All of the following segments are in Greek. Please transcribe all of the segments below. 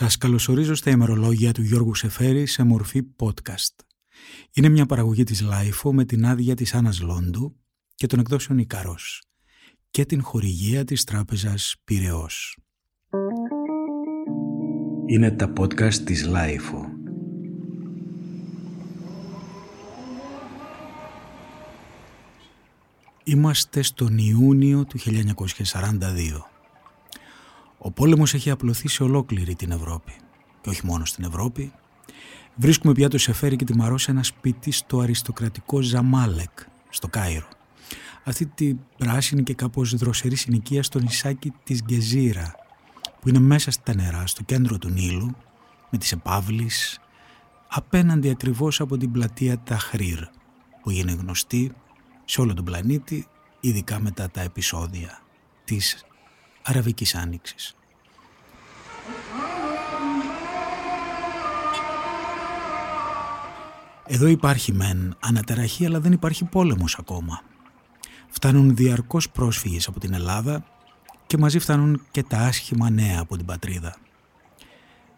Σας καλωσορίζω στα ημερολόγια του Γιώργου Σεφέρη σε μορφή podcast. Είναι μια παραγωγή της LiFO με την άδεια της Άννας Λόντου και των εκδόσεων Ίκαρος και την χορηγία της τράπεζας Πυραιός. Είναι τα podcast της LiFO. Είμαστε στον Ιούνιο του 1942. Ο πόλεμος έχει απλωθεί σε ολόκληρη την Ευρώπη. Και όχι μόνο στην Ευρώπη. Βρίσκουμε πια το Σεφέρι και τη Μαρό σε ένα σπίτι στο αριστοκρατικό Ζαμάλεκ, στο Κάιρο. Αυτή τη πράσινη και κάπως δροσερή συνοικία στο νησάκι της Γκεζίρα, που είναι μέσα στα νερά, στο κέντρο του Νείλου, με τις επαύλεις, απέναντι ακριβώς από την πλατεία Ταχρήρ, που είναι γνωστή σε όλο τον πλανήτη, ειδικά μετά τα επεισόδια της Αραβικής Άνοιξης. Εδώ υπάρχει μεν ανατεραχή αλλά δεν υπάρχει πόλεμος ακόμα. Φτάνουν διαρκώς πρόσφυγες από την Ελλάδα και μαζί φτάνουν και τα άσχημα νέα από την πατρίδα.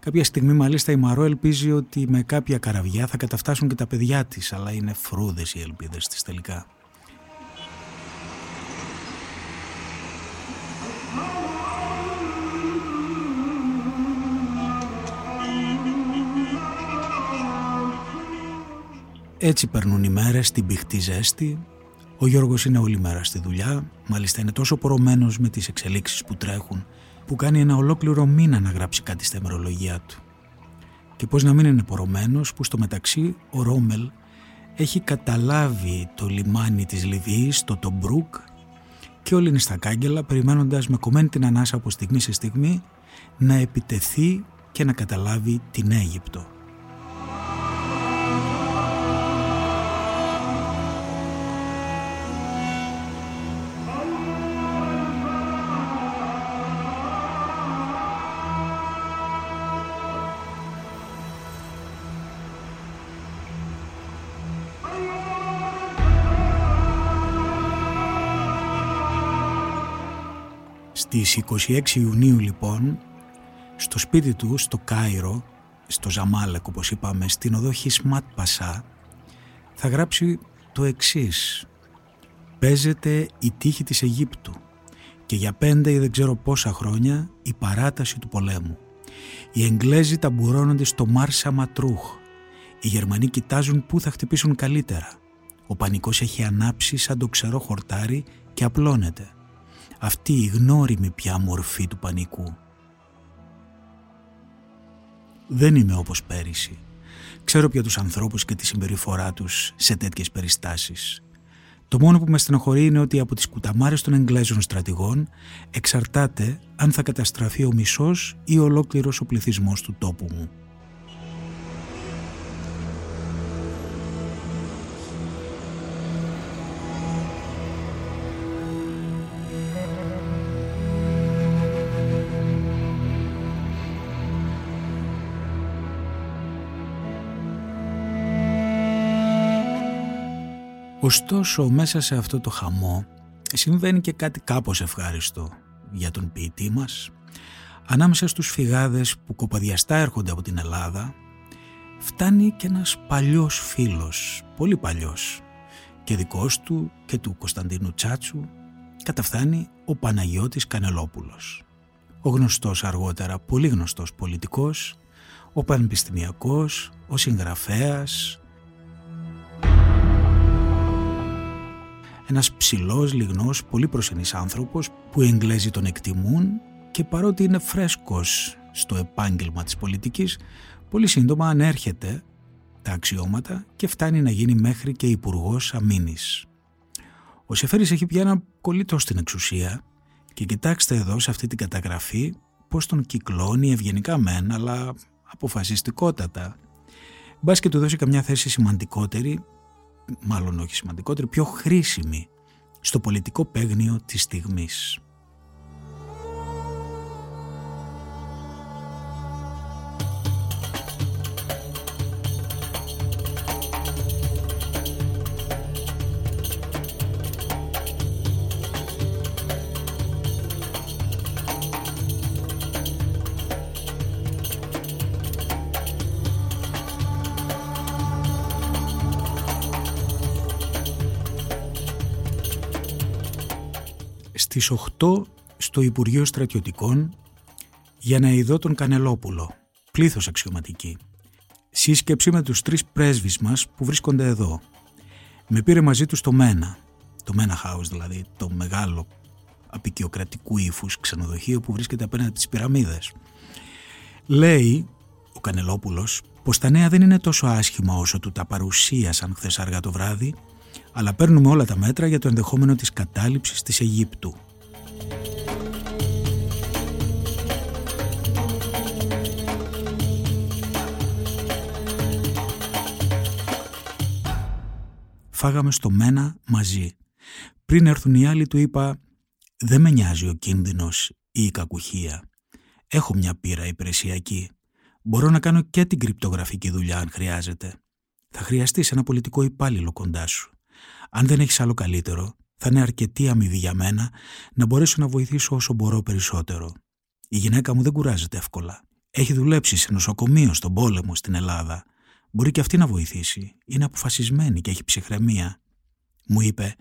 Κάποια στιγμή μάλιστα η Μαρό ελπίζει ότι με κάποια καραβιά θα καταφτάσουν και τα παιδιά της αλλά είναι φρούδες οι ελπίδες της τελικά. Έτσι περνούν οι μέρες στην πηχτή ζέστη. Ο Γιώργος είναι όλη μέρα στη δουλειά. Μάλιστα είναι τόσο πορωμένος με τις εξελίξεις που τρέχουν που κάνει ένα ολόκληρο μήνα να γράψει κάτι στα ημερολογία του. Και πώς να μην είναι πορωμένος που στο μεταξύ ο Ρόμελ έχει καταλάβει το λιμάνι της Λιβύης, το Τομπρούκ και όλοι είναι στα κάγκελα περιμένοντας με κομμένη την ανάσα από στιγμή σε στιγμή να επιτεθεί και να καταλάβει την Αίγυπτο. Στις 26 Ιουνίου λοιπόν, στο σπίτι του, στο Κάιρο, στο Ζαμάλεκ όπως είπαμε, στην οδό Χισμάτ Πασά, θα γράψει το εξής. Παίζεται η τύχη της Αιγύπτου και για πέντε ή δεν ξέρω πόσα χρόνια η παράταση του πολέμου. Οι Εγγλέζοι ταμπουρώνονται στο Μάρσα Ματρούχ. Οι Γερμανοί κοιτάζουν πού θα χτυπήσουν καλύτερα. Ο πανικός έχει ανάψει σαν το ξερό χορτάρι και απλώνεται αυτή η γνώριμη πια μορφή του πανικού. Δεν είμαι όπως πέρυσι. Ξέρω πια τους ανθρώπους και τη συμπεριφορά τους σε τέτοιες περιστάσεις. Το μόνο που με στενοχωρεί είναι ότι από τις κουταμάρες των Εγγλέζων στρατηγών εξαρτάται αν θα καταστραφεί ο μισός ή ολόκληρος ο πληθυσμός του τόπου μου. Ωστόσο μέσα σε αυτό το χαμό συμβαίνει και κάτι κάπως ευχάριστο για τον ποιητή μας. Ανάμεσα στους φυγάδες που κοπαδιαστά έρχονται από την Ελλάδα φτάνει και ένας παλιός φίλος, πολύ παλιός και δικός του και του Κωνσταντίνου Τσάτσου καταφθάνει ο Παναγιώτης Κανελόπουλος. Ο γνωστός αργότερα, πολύ γνωστός πολιτικός, ο πανεπιστημιακός, ο συγγραφέας, Ένας ψηλός, λιγνός, πολύ προσενής άνθρωπος που οι Εγγλέζοι τον εκτιμούν και παρότι είναι φρέσκος στο επάγγελμα της πολιτικής, πολύ σύντομα ανέρχεται τα αξιώματα και φτάνει να γίνει μέχρι και υπουργός Αμήνης. Ο Σεφέρης έχει πια ένα κολλήτο στην εξουσία και κοιτάξτε εδώ σε αυτή την καταγραφή πώς τον κυκλώνει ευγενικά μεν αλλά αποφασιστικότατα. Μπας και του δώσει καμιά θέση σημαντικότερη μάλλον όχι σημαντικότερη, πιο χρήσιμη στο πολιτικό παίγνιο της στιγμής. Στις 8 στο Υπουργείο Στρατιωτικών για να ειδώ τον Κανελόπουλο, πλήθος αξιωματική. Σύσκεψη με τους τρεις πρέσβεις μας που βρίσκονται εδώ. Με πήρε μαζί τους στο Μένα, το Μένα House δηλαδή, το μεγάλο απεικιοκρατικού ύφους ξενοδοχείο που βρίσκεται απέναντι από τις πυραμίδες. Λέει ο Κανελόπουλος πως τα νέα δεν είναι τόσο άσχημα όσο του τα παρουσίασαν χθες αργά το βράδυ, αλλά παίρνουμε όλα τα μέτρα για το ενδεχόμενο της κατάληψης της Αιγύπτου. Φάγαμε στο μένα μαζί. Πριν έρθουν οι άλλοι του είπα «Δεν με νοιάζει ο κίνδυνος ή η κακουχία. Έχω μια πείρα υπηρεσιακή. Μπορώ να κάνω και την κρυπτογραφική δουλειά αν χρειάζεται. Θα χρειαστείς ένα πολιτικό υπάλληλο κοντά σου. Αν δεν έχεις άλλο καλύτερο, θα είναι αρκετή αμοιβή για μένα να μπορέσω να βοηθήσω όσο μπορώ περισσότερο. Η γυναίκα μου δεν κουράζεται εύκολα. Έχει δουλέψει σε νοσοκομείο στον πόλεμο στην Ελλάδα. Μπορεί και αυτή να βοηθήσει. Είναι αποφασισμένη και έχει ψυχραιμία. Μου είπε,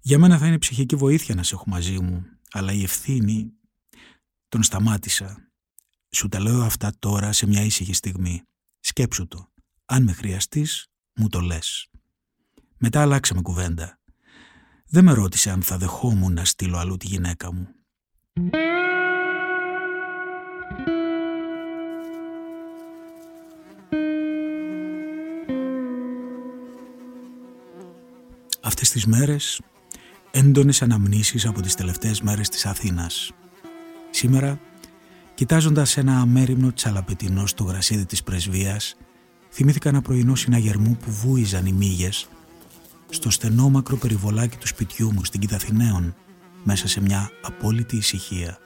για μένα θα είναι ψυχική βοήθεια να σε έχω μαζί μου, αλλά η ευθύνη... Τον σταμάτησα σου τα λέω αυτά τώρα σε μια ήσυχη στιγμή. Σκέψου το. Αν με χρειαστείς, μου το λες. Μετά αλλάξαμε κουβέντα. Δεν με ρώτησε αν θα δεχόμουν να στείλω αλλού τη γυναίκα μου. Αυτές τις μέρες έντονες αναμνήσεις από τις τελευταίες μέρες της Αθήνας. Σήμερα Κοιτάζοντας ένα αμέριμνο τσαλαπετινό στο γρασίδι της πρεσβείας, θυμήθηκα ένα πρωινό συναγερμού που βούιζαν οι μύγες στο στενόμακρο περιβολάκι του σπιτιού μου στην Κιδαθηναίων, μέσα σε μια απόλυτη ησυχία.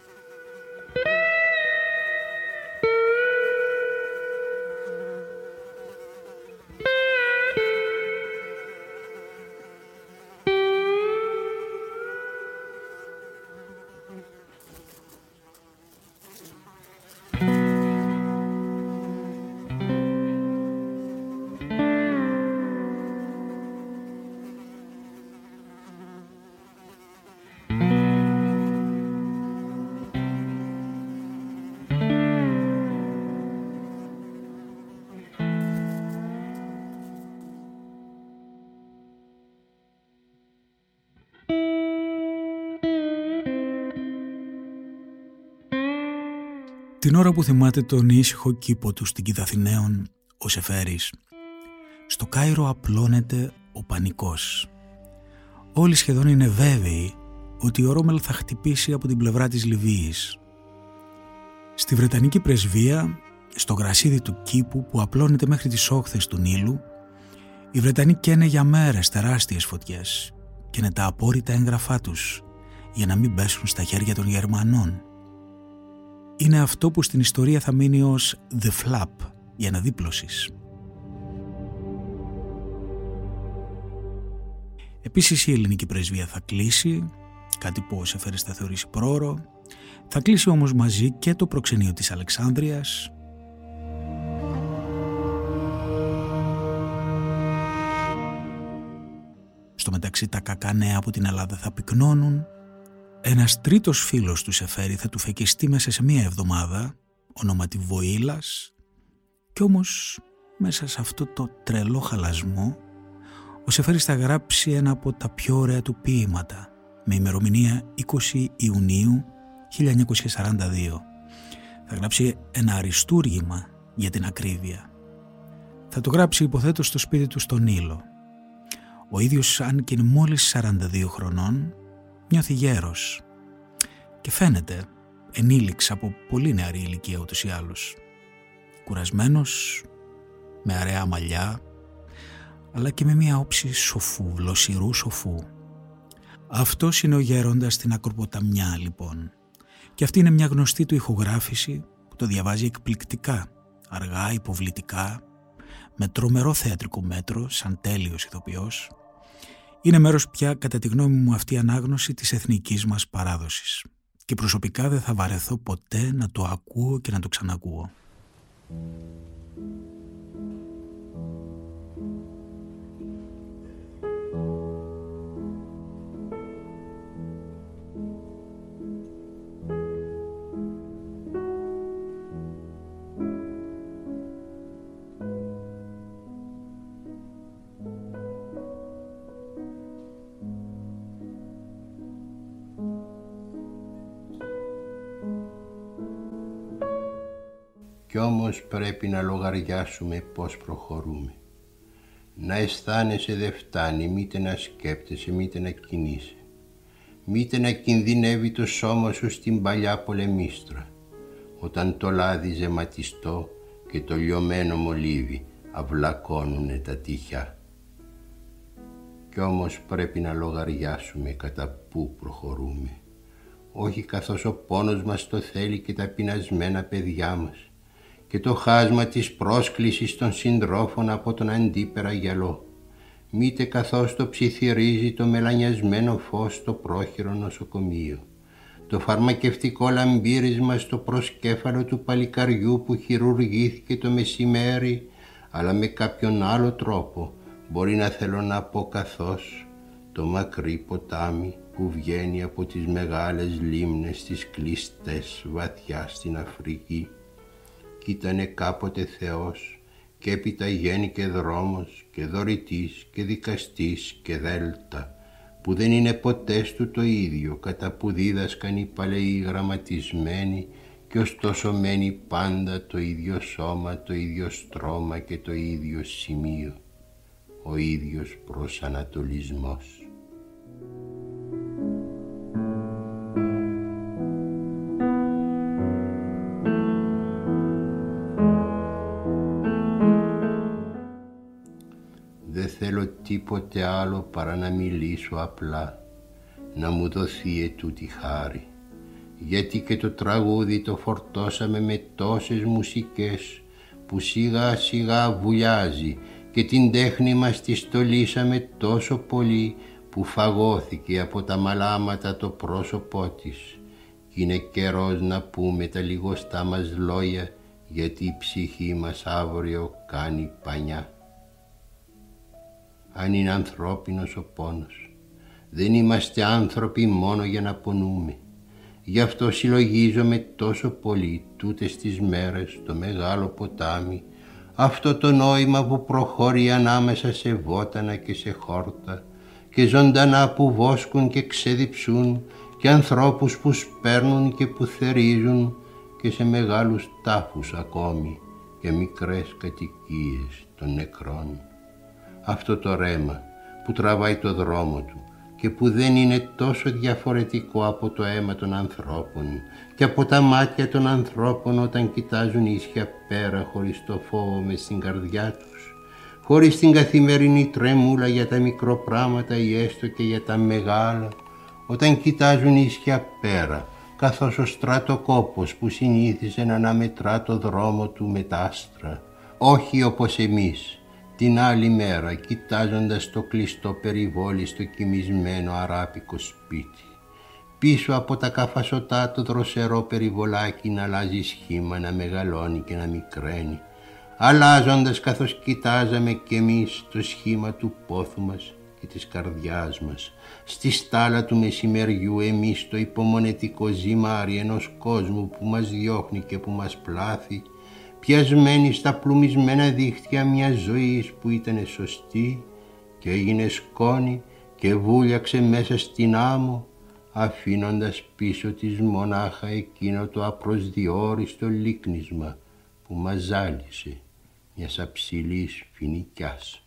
Ώρα που θυμάται τον ήσυχο κήπο του στην Κιδαθηναίων, ο Σεφέρης, στο Κάιρο απλώνεται ο πανικός. Όλοι σχεδόν είναι βέβαιοι ότι ο Ρόμελ θα χτυπήσει από την πλευρά της Λιβύης. Στη Βρετανική πρεσβεία, στο γρασίδι του κήπου που απλώνεται μέχρι τις όχθες του Νείλου, οι Βρετανοί καίνε για μέρες τεράστιες φωτιές και είναι τα απόρριτα έγγραφά τους για να μην πέσουν στα χέρια των Γερμανών είναι αυτό που στην ιστορία θα μείνει ως «the flap» η αναδίπλωσης. Επίσης η ελληνική πρεσβεία θα κλείσει, κάτι που ο Σεφέρης θα θεωρήσει πρόωρο. Θα κλείσει όμως μαζί και το προξενείο της Αλεξάνδρειας. Στο μεταξύ τα κακά νέα από την Ελλάδα θα πυκνώνουν ένας τρίτος φίλος του Σεφέρη θα του φεκιστεί μέσα σε μία εβδομάδα, ονόματι Βοήλας, κι όμως μέσα σε αυτό το τρελό χαλασμό ο Σεφέρης θα γράψει ένα από τα πιο ωραία του ποίηματα με ημερομηνία 20 Ιουνίου 1942. Θα γράψει ένα αριστούργημα για την ακρίβεια. Θα το γράψει υποθέτως στο σπίτι του στον Ήλο. Ο ίδιος αν και είναι μόλις 42 χρονών νιώθει γέρος και φαίνεται ενήλιξ από πολύ νεαρή ηλικία ούτως ή άλλως. Κουρασμένος, με αραιά μαλλιά, αλλά και με μια όψη σοφού, βλοσιρού σοφού. Αυτός είναι ο γέροντας στην Ακροποταμιά λοιπόν. Και αυτή είναι μια γνωστή του ηχογράφηση που το διαβάζει εκπληκτικά, αργά, υποβλητικά, με τρομερό θεατρικό μέτρο, σαν τέλειος ηθοποιός, είναι μέρος πια κατά τη γνώμη μου αυτή η ανάγνωση της εθνικής μας παράδοσης και προσωπικά δεν θα βαρεθώ ποτέ να το ακούω και να το ξανακούω. Κι όμως πρέπει να λογαριάσουμε πώς προχωρούμε. Να αισθάνεσαι δεν φτάνει, μήτε να σκέπτεσαι, μήτε να κινείσαι. Μήτε να κινδυνεύει το σώμα σου στην παλιά πολεμίστρα, όταν το λάδι ζεματιστό και το λιωμένο μολύβι αυλακώνουνε τα τυχιά. Κι όμως πρέπει να λογαριάσουμε κατά πού προχωρούμε. Όχι καθώς ο πόνος μας το θέλει και τα πεινασμένα παιδιά μας και το χάσμα της πρόσκλησης των συντρόφων από τον αντίπερα γυαλό. Μήτε καθώς το ψιθυρίζει το μελανιασμένο φως στο πρόχειρο νοσοκομείο. Το φαρμακευτικό λαμπύρισμα στο προσκέφαλο του παλικαριού που χειρουργήθηκε το μεσημέρι αλλά με κάποιον άλλο τρόπο μπορεί να θέλω να πω καθώς το μακρύ ποτάμι που βγαίνει από τις μεγάλες λίμνες τις κλειστές βαθιάς στην Αφρική κι ήτανε κάποτε Θεός και έπειτα γέννηκε δρόμος και δωρητής και δικαστής και δέλτα που δεν είναι ποτέ του το ίδιο κατά που δίδασκαν οι παλαιοί γραμματισμένοι και ωστόσο μένει πάντα το ίδιο σώμα, το ίδιο στρώμα και το ίδιο σημείο, ο ίδιος προσανατολισμός. Τίποτε άλλο παρά να μιλήσω απλά, να μου δοθεί ετούτη χάρη γιατί και το τραγούδι το φορτώσαμε με τόσες μουσικές που σιγά σιγά βουλιάζει και την τέχνη μας τη στολίσαμε τόσο πολύ που φαγώθηκε από τα μαλάματα το πρόσωπό της κι είναι καιρός να πούμε τα λιγοστά μας λόγια γιατί η ψυχή μας αύριο κάνει πανιά. Αν είναι ανθρώπινος ο πόνος, δεν είμαστε άνθρωποι μόνο για να πονούμε. Γι' αυτό συλλογίζομαι τόσο πολύ τούτες τις μέρες το μεγάλο ποτάμι αυτό το νόημα που προχωρεί ανάμεσα σε βότανα και σε χόρτα και ζωντανά που βόσκουν και ξεδιψούν και ανθρώπους που σπέρνουν και που θερίζουν και σε μεγάλους τάφους ακόμη και μικρές κατοικίες των νεκρών. Αυτό το ρέμα που τραβάει το δρόμο του και που δεν είναι τόσο διαφορετικό από το αίμα των ανθρώπων και από τα μάτια των ανθρώπων όταν κοιτάζουν ίσια πέρα χωρίς το φόβο μες στην καρδιά τους, χωρίς την καθημερινή τρέμουλα για τα μικροπράματα ή έστω και για τα μεγάλα, όταν κοιτάζουν ίσια πέρα, καθώς ο στρατοκόπος που συνήθιζε να αναμετρά το δρόμο του με τα άστρα, όχι όπως εμείς, την άλλη μέρα κοιτάζοντας το κλειστό περιβόλι στο κοιμισμένο αράπικο σπίτι. Πίσω από τα καφασωτά το δροσερό περιβολάκι να αλλάζει σχήμα, να μεγαλώνει και να μικραίνει. Αλλάζοντας καθώς κοιτάζαμε κι εμείς το σχήμα του πόθου μας και της καρδιάς μας. Στη στάλα του μεσημεριού εμείς το υπομονετικό ζυμάρι ενός κόσμου που μας διώχνει και που μας πλάθει πιασμένη στα πλουμισμένα δίχτυα μια ζωής που ήταν σωστή και έγινε σκόνη και βούλιαξε μέσα στην άμμο αφήνοντας πίσω της μονάχα εκείνο το απροσδιόριστο λίκνισμα που μας ζάλισε μιας αψηλής φοινικιάς.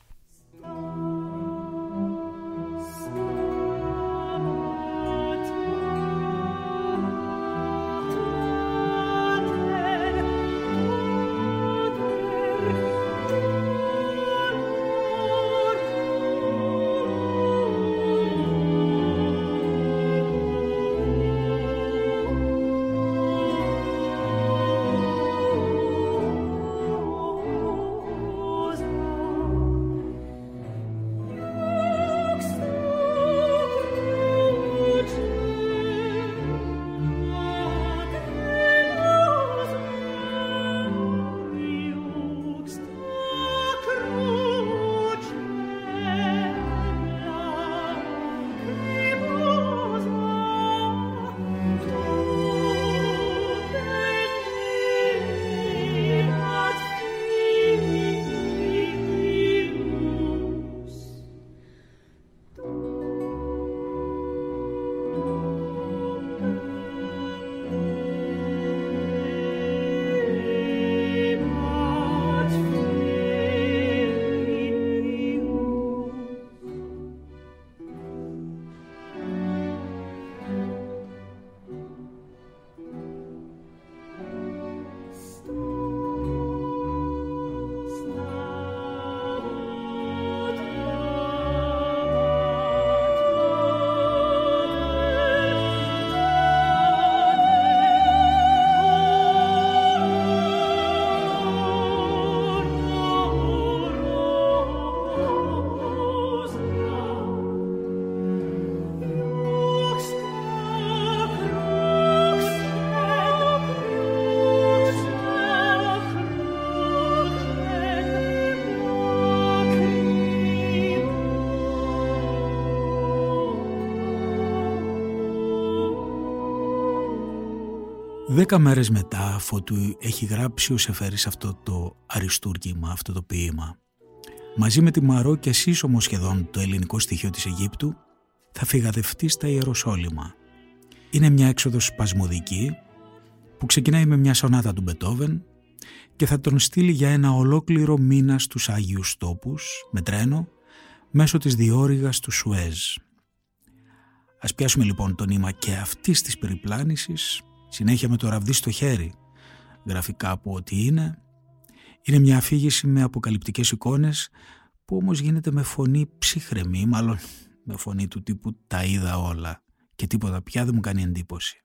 Δέκα μέρες μετά, αφού του έχει γράψει ο Σεφέρης αυτό το αριστούργημα, αυτό το ποίημα, μαζί με τη Μαρό και σύσσωμο σχεδόν το ελληνικό στοιχείο της Αιγύπτου, θα φυγαδευτεί στα Ιεροσόλυμα. Είναι μια έξοδος σπασμωδική που ξεκινάει με μια σονάτα του Μπετόβεν και θα τον στείλει για ένα ολόκληρο μήνα στους Άγιους Τόπους με τρένο μέσω της διόρυγας του Σουέζ. Ας πιάσουμε λοιπόν το νήμα και αυτής της περιπλάνησης συνέχεια με το ραβδί στο χέρι. Γράφει κάπου ότι είναι. Είναι μια αφήγηση με αποκαλυπτικές εικόνες που όμως γίνεται με φωνή ψυχρεμή, μάλλον με φωνή του τύπου «τα είδα όλα» και τίποτα πια δεν μου κάνει εντύπωση.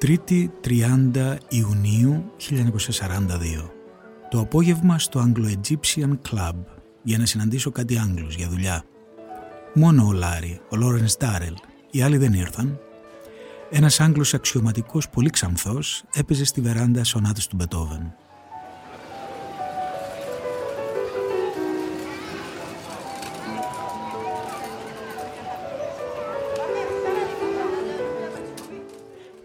Τρίτη 30 Ιουνίου 1942. Το απόγευμα στο Anglo-Egyptian Club για να συναντήσω κάτι Άγγλους για δουλειά. Μόνο ο Λάρι, ο Λόρενς Ντάρελ, οι άλλοι δεν ήρθαν. Ένας Άγγλος αξιωματικός πολύ ξανθός έπαιζε στη βεράντα σονάτες του Μπετόβεν.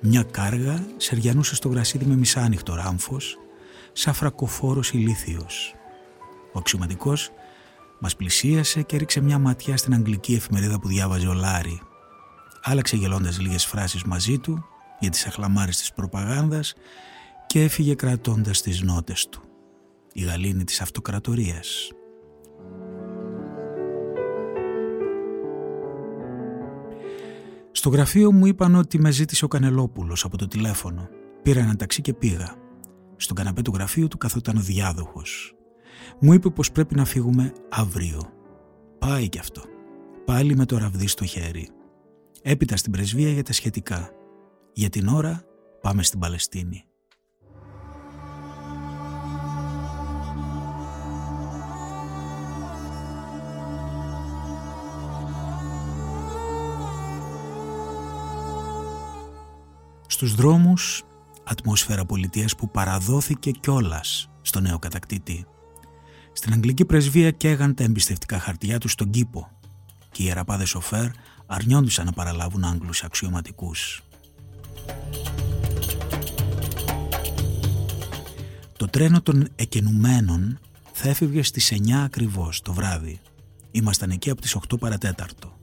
Μια κάργα σεριανούσε στο γρασίδι με μισάνυχτο ράμφος, σαν φρακοφόρος ηλίθιος. Ο αξιωματικός μας πλησίασε και έριξε μια ματιά στην αγγλική εφημερίδα που διάβαζε ο Λάρη. Άλλαξε γελώντας λίγες φράσεις μαζί του για τις αχλαμάρες της προπαγάνδας και έφυγε κρατώντας τις νότες του. Η γαλήνη της αυτοκρατορίας. Στο γραφείο μου είπαν ότι με ζήτησε ο Κανελόπουλος από το τηλέφωνο. Πήρα ένα ταξί και πήγα. Στον καναπέ του γραφείου του καθόταν ο διάδοχος. Μου είπε πως πρέπει να φύγουμε αύριο. Πάει κι αυτό. Πάλι με το ραβδί στο χέρι. Έπειτα στην πρεσβεία για τα σχετικά. Για την ώρα πάμε στην Παλαιστίνη. Στους δρόμους, ατμόσφαιρα πολιτείας που παραδόθηκε κιόλας στο νέο κατακτήτη. Στην Αγγλική πρεσβεία καίγαν τα εμπιστευτικά χαρτιά τους στον κήπο και οι ιεραπάδες σοφέρ αρνιόντουσαν να παραλάβουν Άγγλους αξιωματικούς. Το τρένο των εκενουμένων θα έφευγε στις 9 ακριβώς το βράδυ. Ήμασταν εκεί από τις 8 παρατέταρτο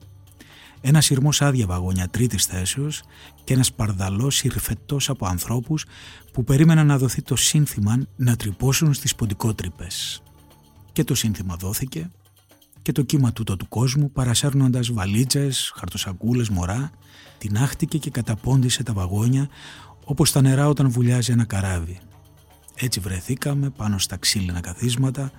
ένας σειρμός άδεια βαγόνια τρίτης θέσεως και ένας παρδαλός συρφετός από ανθρώπους που περίμεναν να δοθεί το σύνθημα να τρυπώσουν στις ποντικότρυπες. Και το σύνθημα δόθηκε και το κύμα τούτο του κόσμου παρασέρνοντας βαλίτσες, χαρτοσακούλες, μωρά, τεινάχτηκε και καταπώντησε τα βαγόνια όπως τα νερά όταν βουλιάζει ένα καράβι. Έτσι βρεθήκαμε πάνω στα ξύλινα καθίσματα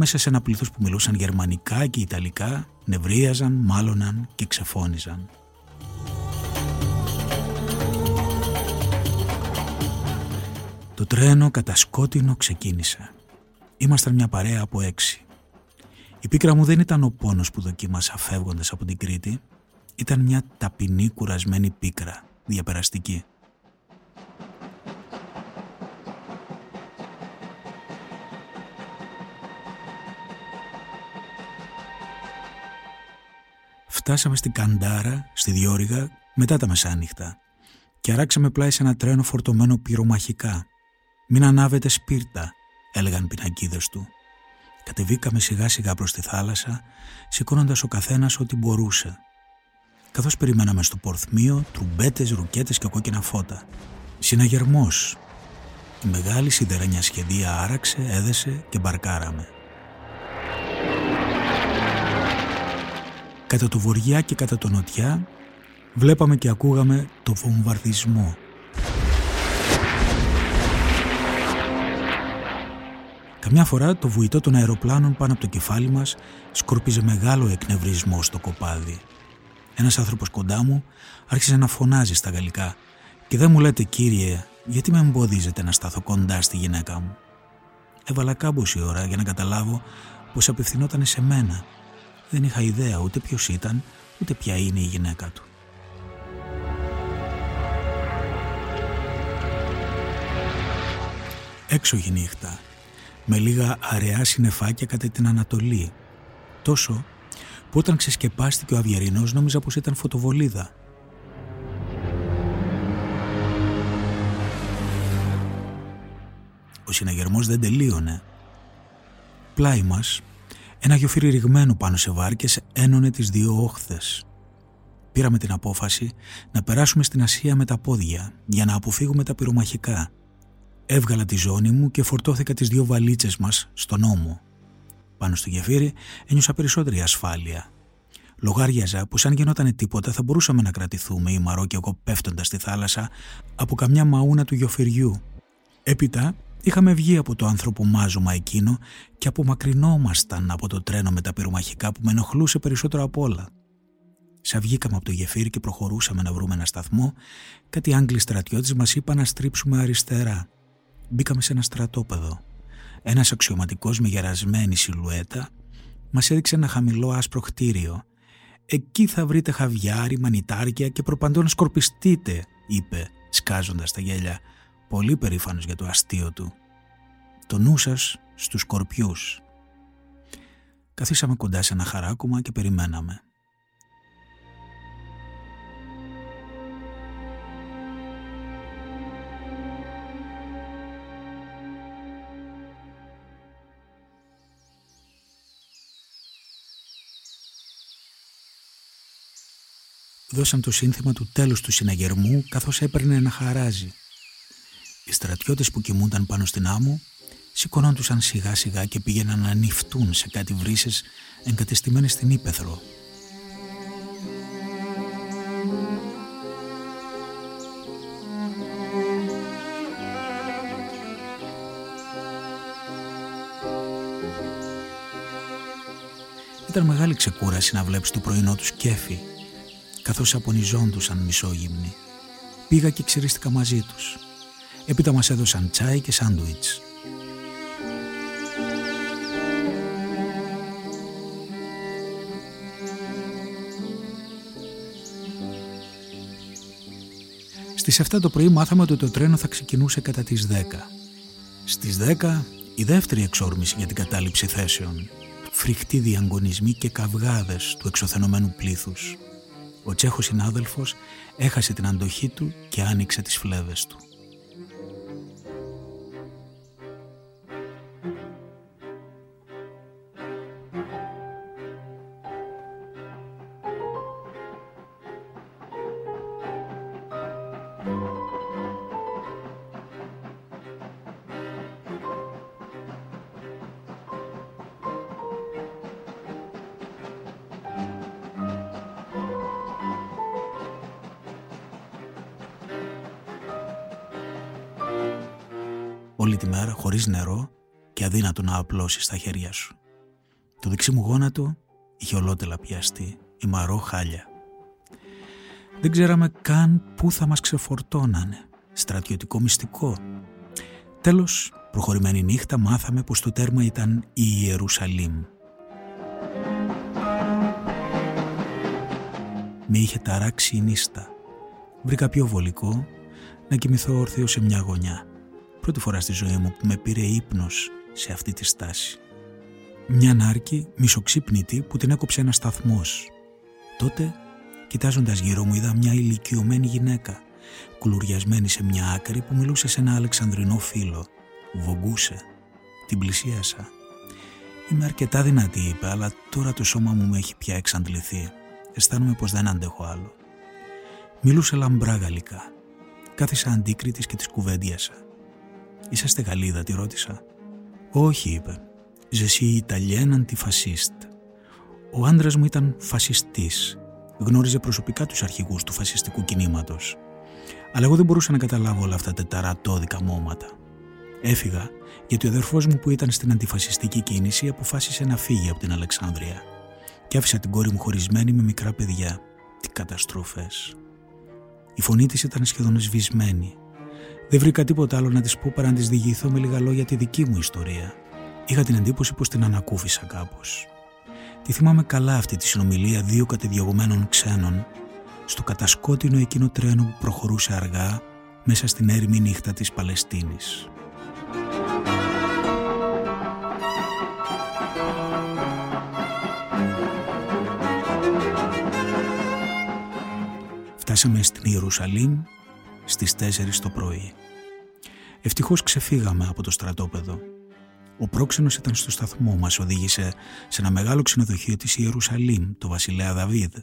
μέσα σε ένα πλήθος που μιλούσαν γερμανικά και ιταλικά, νευρίαζαν, μάλωναν και ξεφώνιζαν. Το τρένο κατασκότεινο ξεκίνησε. Ήμασταν μια παρέα από έξι. Η πίκρα μου δεν ήταν ο πόνος που δοκίμασα φεύγοντας από την Κρήτη. Ήταν μια ταπεινή κουρασμένη πίκρα, διαπεραστική. Φτάσαμε στην Καντάρα, στη Διόρυγα, μετά τα μεσάνυχτα και αράξαμε πλάι σε ένα τρένο φορτωμένο πυρομαχικά. «Μην ανάβετε σπίρτα», έλεγαν πινακίδες του. Κατεβήκαμε σιγά σιγά προς τη θάλασσα, σηκώνοντας ο καθένας ό,τι μπορούσε. Καθώς περιμέναμε στο πορθμίο, τρουμπέτες, ρουκέτες και κόκκινα φώτα. Συναγερμός. Η μεγάλη σιδερένια σχεδία άραξε, έδεσε και μπαρκάραμε. Κατά το βοριά και κατά το νοτιά βλέπαμε και ακούγαμε το βομβαρδισμό. Καμιά φορά το βουητό των αεροπλάνων πάνω από το κεφάλι μας σκορπίζε μεγάλο εκνευρισμό στο κοπάδι. Ένας άνθρωπος κοντά μου άρχισε να φωνάζει στα γαλλικά και δεν μου λέτε κύριε γιατί με εμποδίζετε να σταθώ κοντά στη γυναίκα μου; Έβαλα κάμποση ώρα για να καταλάβω πως απευθυνόταν σε μένα Δεν είχα ιδέα ούτε ποιος ήταν, ούτε ποια είναι η γυναίκα του. Έξω νύχτα, με λίγα αραιά συννεφάκια κατά την Ανατολή. Τόσο που όταν ξεσκεπάστηκε ο Αβιερινός νόμιζα πως ήταν φωτοβολίδα. Ο συναγερμός δεν τελείωνε. Πλάι μας, ένα γιοφύρι ρηγμένο πάνω σε βάρκες ένωνε τις δύο όχθες. Πήραμε την απόφαση να περάσουμε στην Ασία με τα πόδια για να αποφύγουμε τα πυρομαχικά. Έβγαλα τη ζώνη μου και φορτώθηκα τις δύο βαλίτσες μας στον ώμο. Πάνω στο γεφύρι ένιωσα περισσότερη ασφάλεια. Λογάριαζα πως αν γινόταν τίποτα θα μπορούσαμε να κρατηθούμε η Μαρό και εγώ πέφτοντας στη θάλασσα από καμιά μαούνα του γιοφυριού. Έπειτα είχαμε βγει από το ανθρωπομάζωμα εκείνο και απομακρυνόμασταν από το τρένο με τα πυρομαχικά που με ενοχλούσε περισσότερο απ' όλα. Σα βγήκαμε από το γεφύρι και προχωρούσαμε να βρούμε ένα σταθμό, κάτι Άγγλοι στρατιώτες μας είπαν να στρίψουμε αριστερά. Μπήκαμε σε ένα στρατόπεδο. Ένας αξιωματικός με γερασμένη σιλουέτα μας έδειξε ένα χαμηλό άσπρο κτίριο. Εκεί θα βρείτε χαβιάρι, μανιτάρια και προπαντών να σκορπιστείτε, είπε, σκάζοντας τα γέλια, πολύ περήφανος για το αστείο του. Το νου σας στους σκορπιούς. Καθίσαμε κοντά σε ένα χαράκωμα και περιμέναμε. δώσαν το σύνθημα του τέλους του συναγερμού καθώς έπαιρνε ένα χαράζι. Οι στρατιώτες που κοιμούνταν πάνω στην άμμο σηκωνόντουσαν σιγά σιγά και πήγαιναν να νυφτούν σε κάτι βρύσες εγκατεστημένες στην Ήπεθρο. Ήταν μεγάλη ξεκούραση να βλέπεις το πρωινό τους κέφι καθώς απονιζόντουσαν μισόγυμνοι. Πήγα και ξυρίστηκα μαζί τους. Έπειτα μας έδωσαν τσάι και σάντουιτς. Στις 7 το πρωί μάθαμε ότι το τρένο θα ξεκινούσε κατά τις 10. Στις 10 η δεύτερη εξόρμηση για την κατάληψη θέσεων. Φρικτοί διαγωνισμοί και καυγάδες του εξωθενωμένου πλήθους ο Τσέχος συνάδελφος έχασε την αντοχή του και άνοιξε τις φλέβες του. Όλη τη μέρα χωρίς νερό και αδύνατο να απλώσεις τα χέρια σου. Το δεξί μου γόνατο είχε ολότελα πιαστεί, η μαρό χάλια. Δεν ξέραμε καν πού θα μας ξεφορτώνανε, στρατιωτικό μυστικό. Τέλος, προχωρημένη νύχτα μάθαμε πως το τέρμα ήταν η Ιερουσαλήμ. Με είχε ταράξει η νύστα. Βρήκα πιο βολικό να κοιμηθώ όρθιο σε μια γωνιά. Πρώτη φορά στη ζωή μου που με πήρε ύπνος σε αυτή τη στάση. Μια νάρκη μισοξύπνητη που την έκοψε ένας σταθμός. Τότε, κοιτάζοντας γύρω μου, είδα μια ηλικιωμένη γυναίκα, κουλουριασμένη σε μια άκρη που μιλούσε σε ένα αλεξανδρινό φίλο. Βογκούσε. Την πλησίασα. Είμαι αρκετά δυνατή, είπε, αλλά τώρα το σώμα μου με έχει πια εξαντληθεί. Αισθάνομαι πως δεν αντέχω άλλο. Μιλούσε λαμπρά γαλλικά. Κάθισα αντίκριτης και της κουβέντιασα. Είσαστε Γαλλίδα, τη ρώτησα. Όχι, είπε. Je Ιταλιέν αντιφασίστ. Ο άντρας μου ήταν φασιστής. Γνώριζε προσωπικά τους αρχηγούς του φασιστικού κινήματος. Αλλά εγώ δεν μπορούσα να καταλάβω όλα αυτά τα ταρατώδικα μόματα. Έφυγα γιατί ο αδερφός μου που ήταν στην αντιφασιστική κίνηση αποφάσισε να φύγει από την Αλεξάνδρεια και άφησα την κόρη μου χωρισμένη με μικρά παιδιά. Τι καταστροφές. Η φωνή της ήταν σχεδόν σβησμένη δεν βρήκα τίποτα άλλο να της πω παρά να της διηγηθώ με λίγα λόγια τη δική μου ιστορία. Είχα την εντύπωση πως την ανακούφισα κάπως. Τη θυμάμαι καλά αυτή τη συνομιλία δύο κατεδιωγμένων ξένων στο κατασκότεινο εκείνο τρένο που προχωρούσε αργά μέσα στην έρημη νύχτα της Παλαιστίνης. Φτάσαμε στην Ιερουσαλήμ στις 4 το πρωί. Ευτυχώς ξεφύγαμε από το στρατόπεδο. Ο πρόξενος ήταν στο σταθμό, μας οδήγησε σε ένα μεγάλο ξενοδοχείο της Ιερουσαλήμ, το βασιλέα Δαβίδ.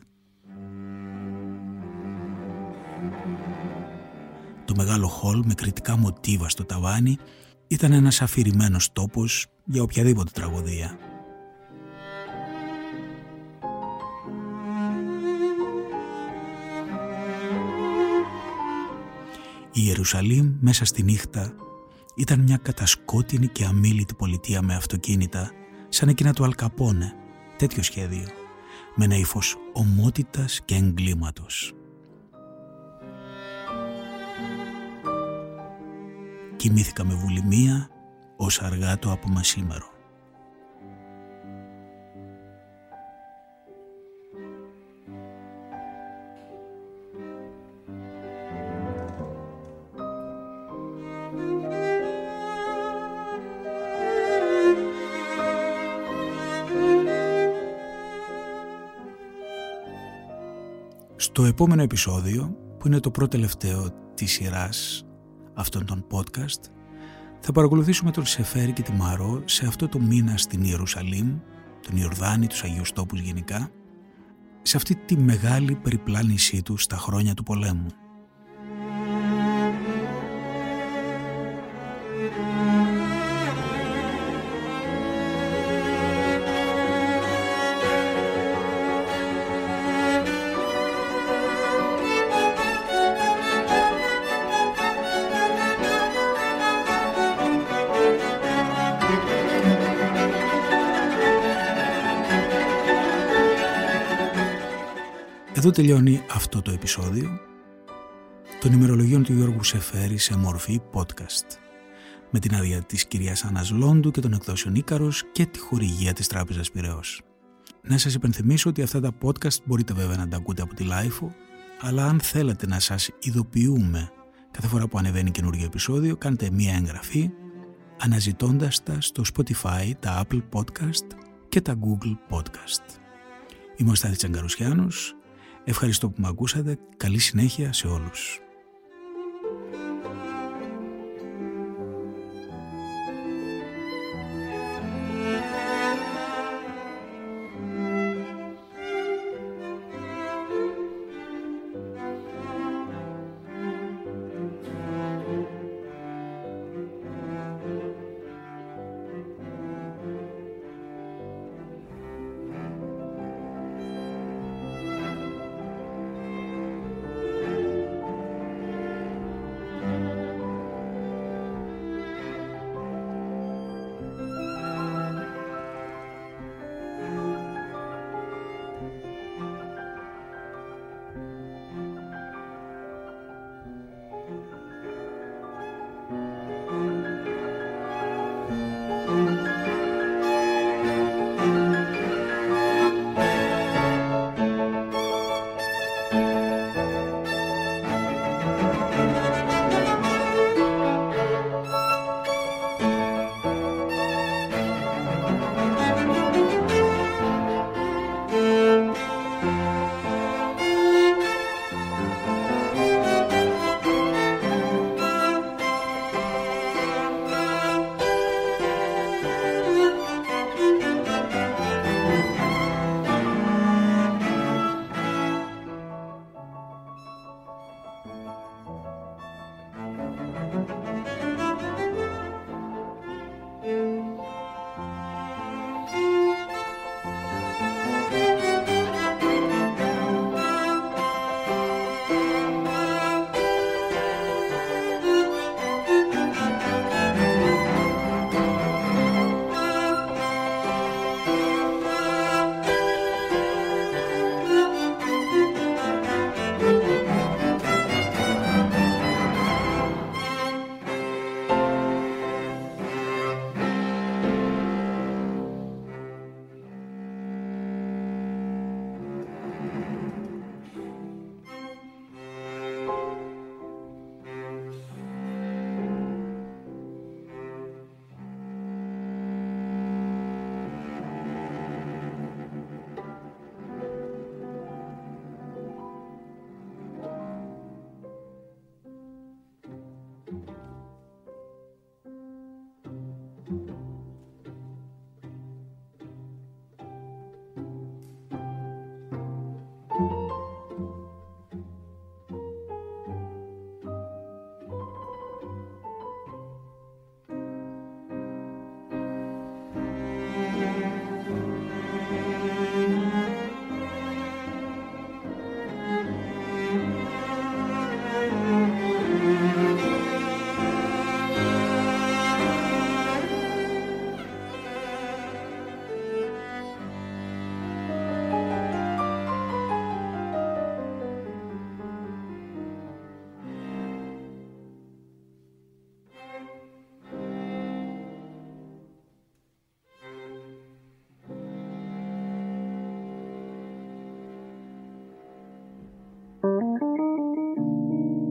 Το μεγάλο χολ με κριτικά μοτίβα στο ταβάνι ήταν ένας αφηρημένος τόπος για οποιαδήποτε τραγωδία. Η Ιερουσαλήμ μέσα στη νύχτα ήταν μια κατασκότεινη και αμήλυτη πολιτεία με αυτοκίνητα σαν εκείνα του Αλκαπόνε, τέτοιο σχέδιο, με ένα ύφος ομότητας και εγκλήματος. Κοιμήθηκα με βουλημία ως αργά το απομασίμερο. Στο επόμενο επεισόδιο, που είναι το πρώτο τελευταίο της σειράς αυτών των podcast, θα παρακολουθήσουμε τον Σεφέρη και τη Μαρό σε αυτό το μήνα στην Ιερουσαλήμ, τον Ιορδάνη, τους Αγίους Τόπους γενικά, σε αυτή τη μεγάλη περιπλάνησή τους στα χρόνια του πολέμου. Εδώ τελειώνει αυτό το επεισόδιο των ημερολογίων του Γιώργου Σεφέρη σε μορφή podcast με την άδεια της κυρίας Άννας Λόντου και των εκδόσεων Ίκαρος και τη χορηγία της Τράπεζας Πυραιός. Να σας υπενθυμίσω ότι αυτά τα podcast μπορείτε βέβαια να τα ακούτε από τη LiFO αλλά αν θέλετε να σας ειδοποιούμε κάθε φορά που ανεβαίνει καινούργιο επεισόδιο κάντε μία εγγραφή αναζητώντας τα στο Spotify, τα Apple Podcast και τα Google Podcast. Είμαι ο Στάθης Τσαγκαρουσιάνος Ευχαριστώ που με ακούσατε. Καλή συνέχεια σε όλους.